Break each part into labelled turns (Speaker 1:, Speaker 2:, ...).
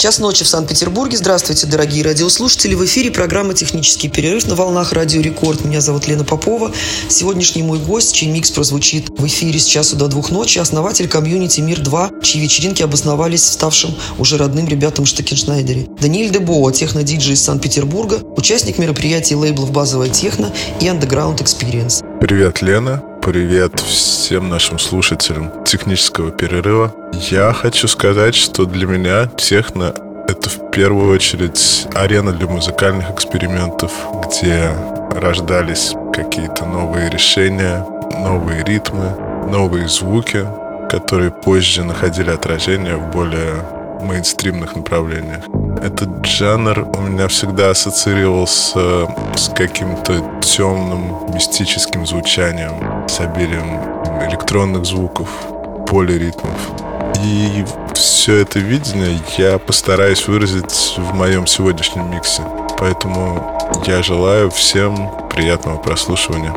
Speaker 1: Час ночи в Санкт-Петербурге. Здравствуйте, дорогие радиослушатели. В эфире программа «Технический перерыв» на волнах Радио Рекорд. Меня зовут Лена Попова. Сегодняшний мой гость, чей микс прозвучит в эфире с часу до двух ночи, основатель комьюнити «Мир-2», чьи вечеринки обосновались ставшим уже родным ребятам Штакеншнейдере. Даниэль Дебоа, техно-диджей из Санкт-Петербурга, участник мероприятий лейблов «Базовая техно» и «Underground Experience».
Speaker 2: Привет, Лена. Привет всем нашим слушателям технического перерыва. Я хочу сказать, что для меня техно — это в первую очередь арена для музыкальных экспериментов, где рождались какие-то новые решения, новые ритмы, новые звуки, которые позже находили отражение в более мейнстримных направлениях. Этот жанр у меня всегда ассоциировался с каким-то темным, мистическим звучанием, с обилием электронных звуков, полиритмов. И все это видение я постараюсь выразить в моем сегодняшнем миксе. Поэтому я желаю всем приятного прослушивания.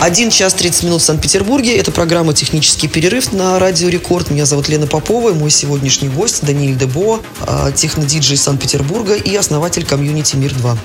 Speaker 1: 1 час 30 минут в Санкт-Петербурге. Это программа «Технический перерыв» на Радио Рекорд. Меня зовут Лена Попова. Мой сегодняшний гость Даниэль Дебо, а, технодиджей Санкт-Петербурга и основатель комьюнити «Мир-2».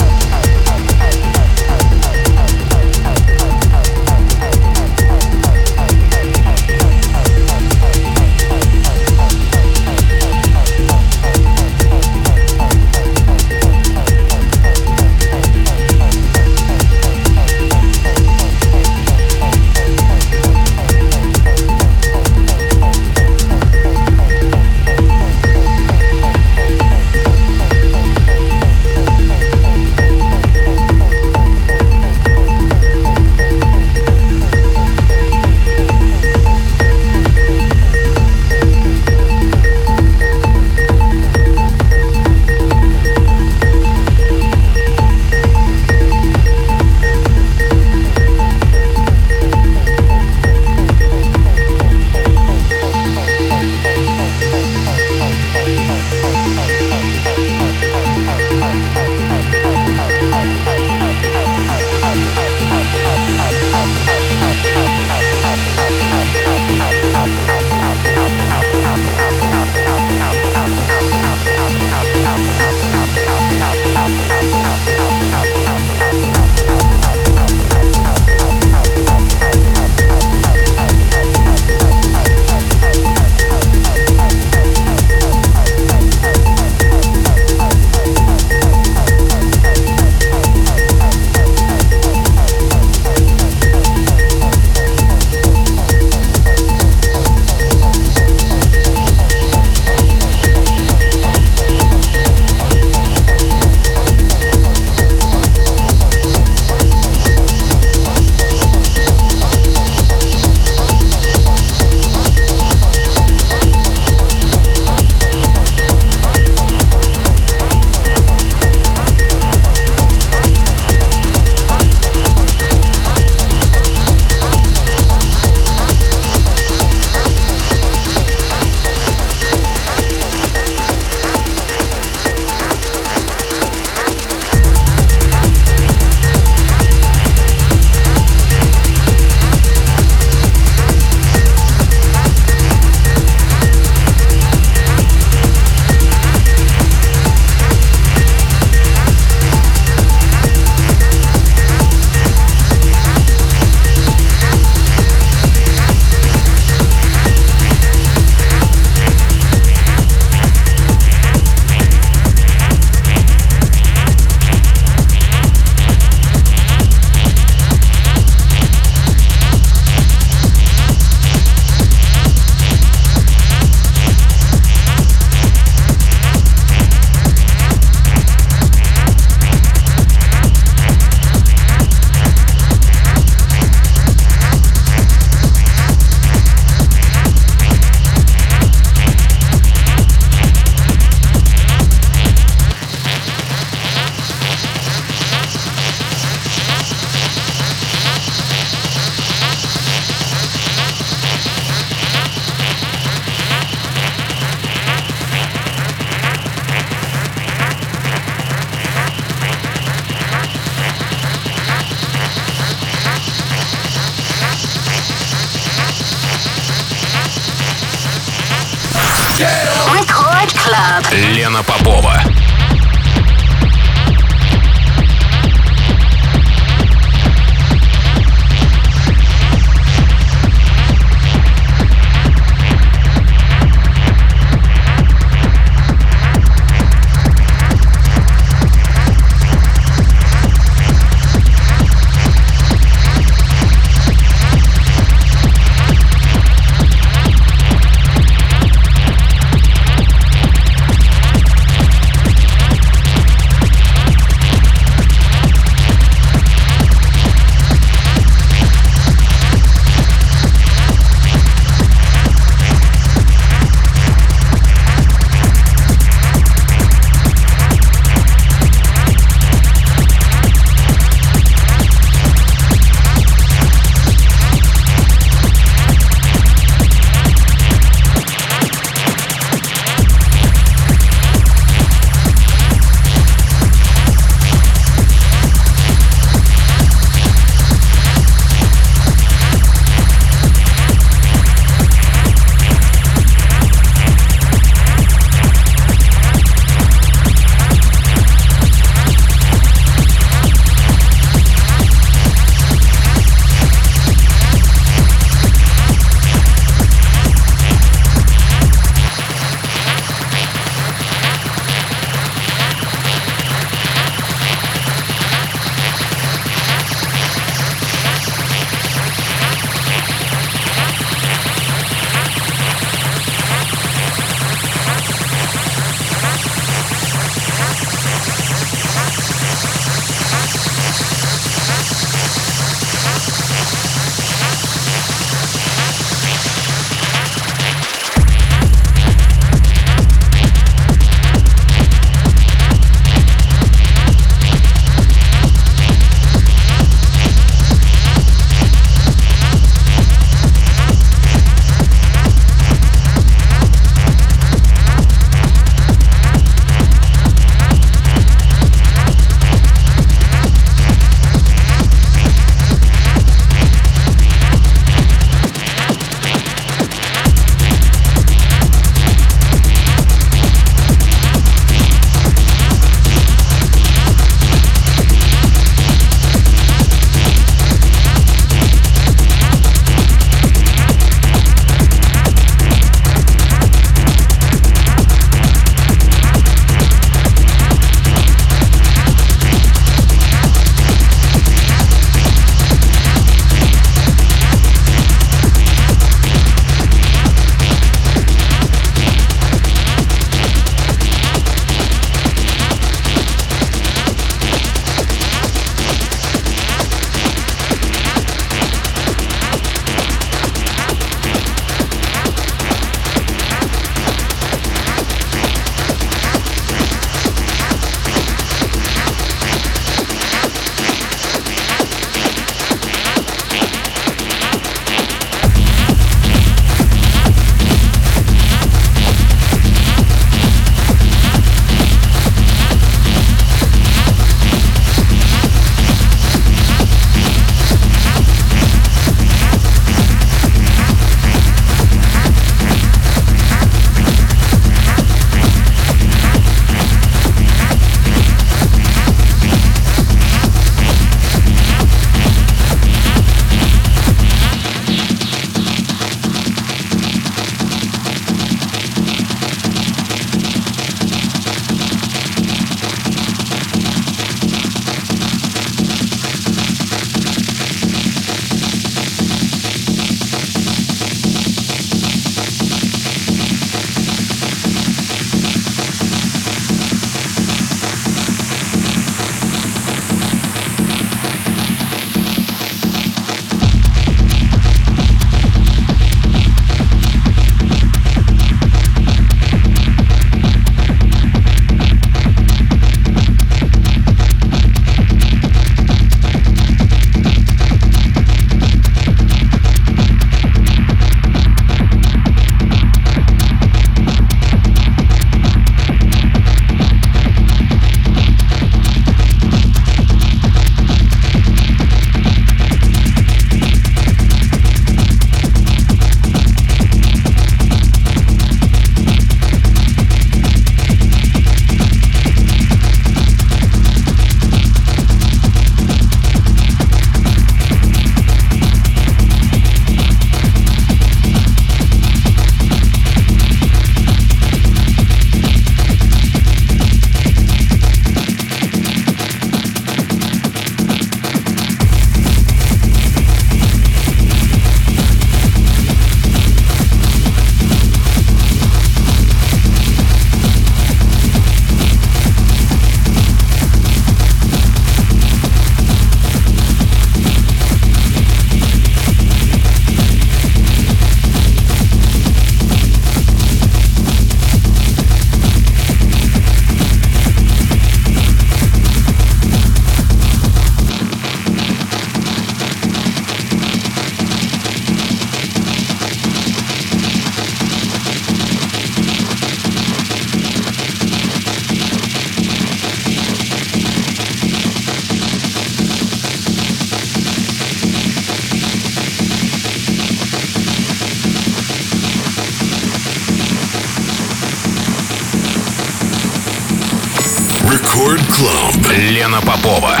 Speaker 3: Попова.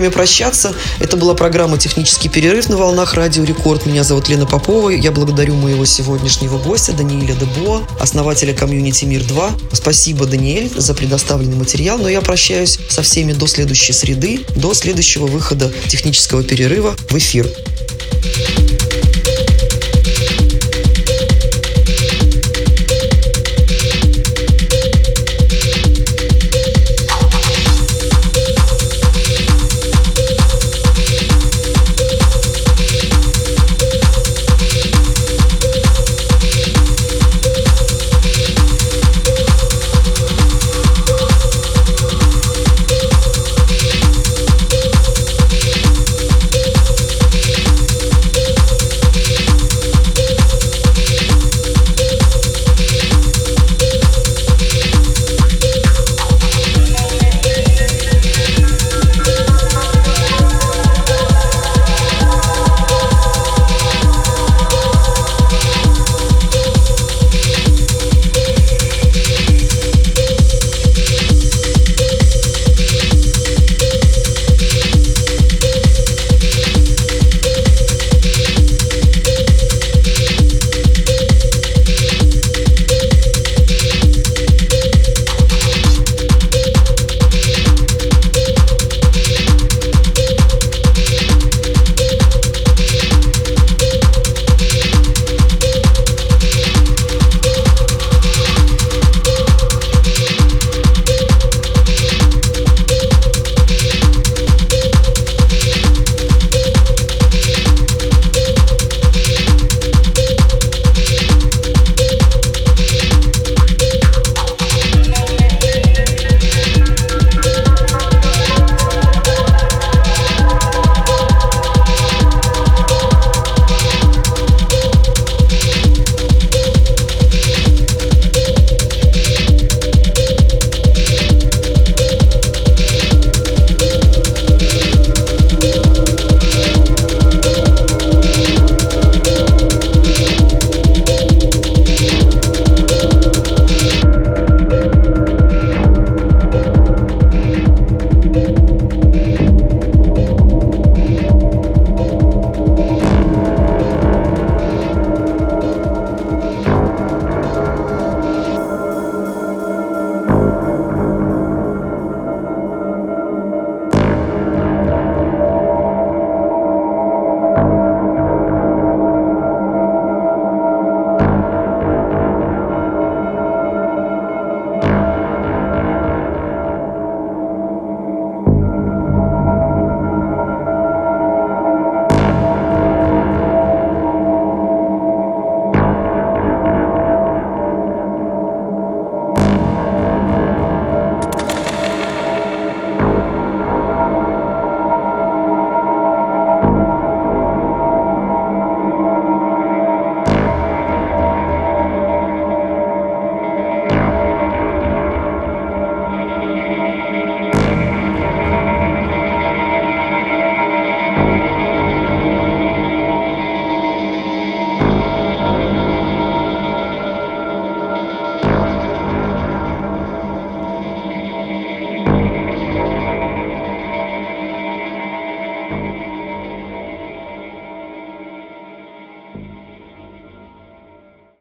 Speaker 1: Время прощаться. Это была программа «Технический перерыв» на волнах Радио Рекорд. Меня зовут Лена Попова. Я благодарю моего сегодняшнего гостя Даниэля Дебо, основателя комьюнити «Мир-2». Спасибо, Даниэль, за предоставленный материал. Но я прощаюсь со всеми до следующей среды, до следующего выхода технического перерыва в эфир.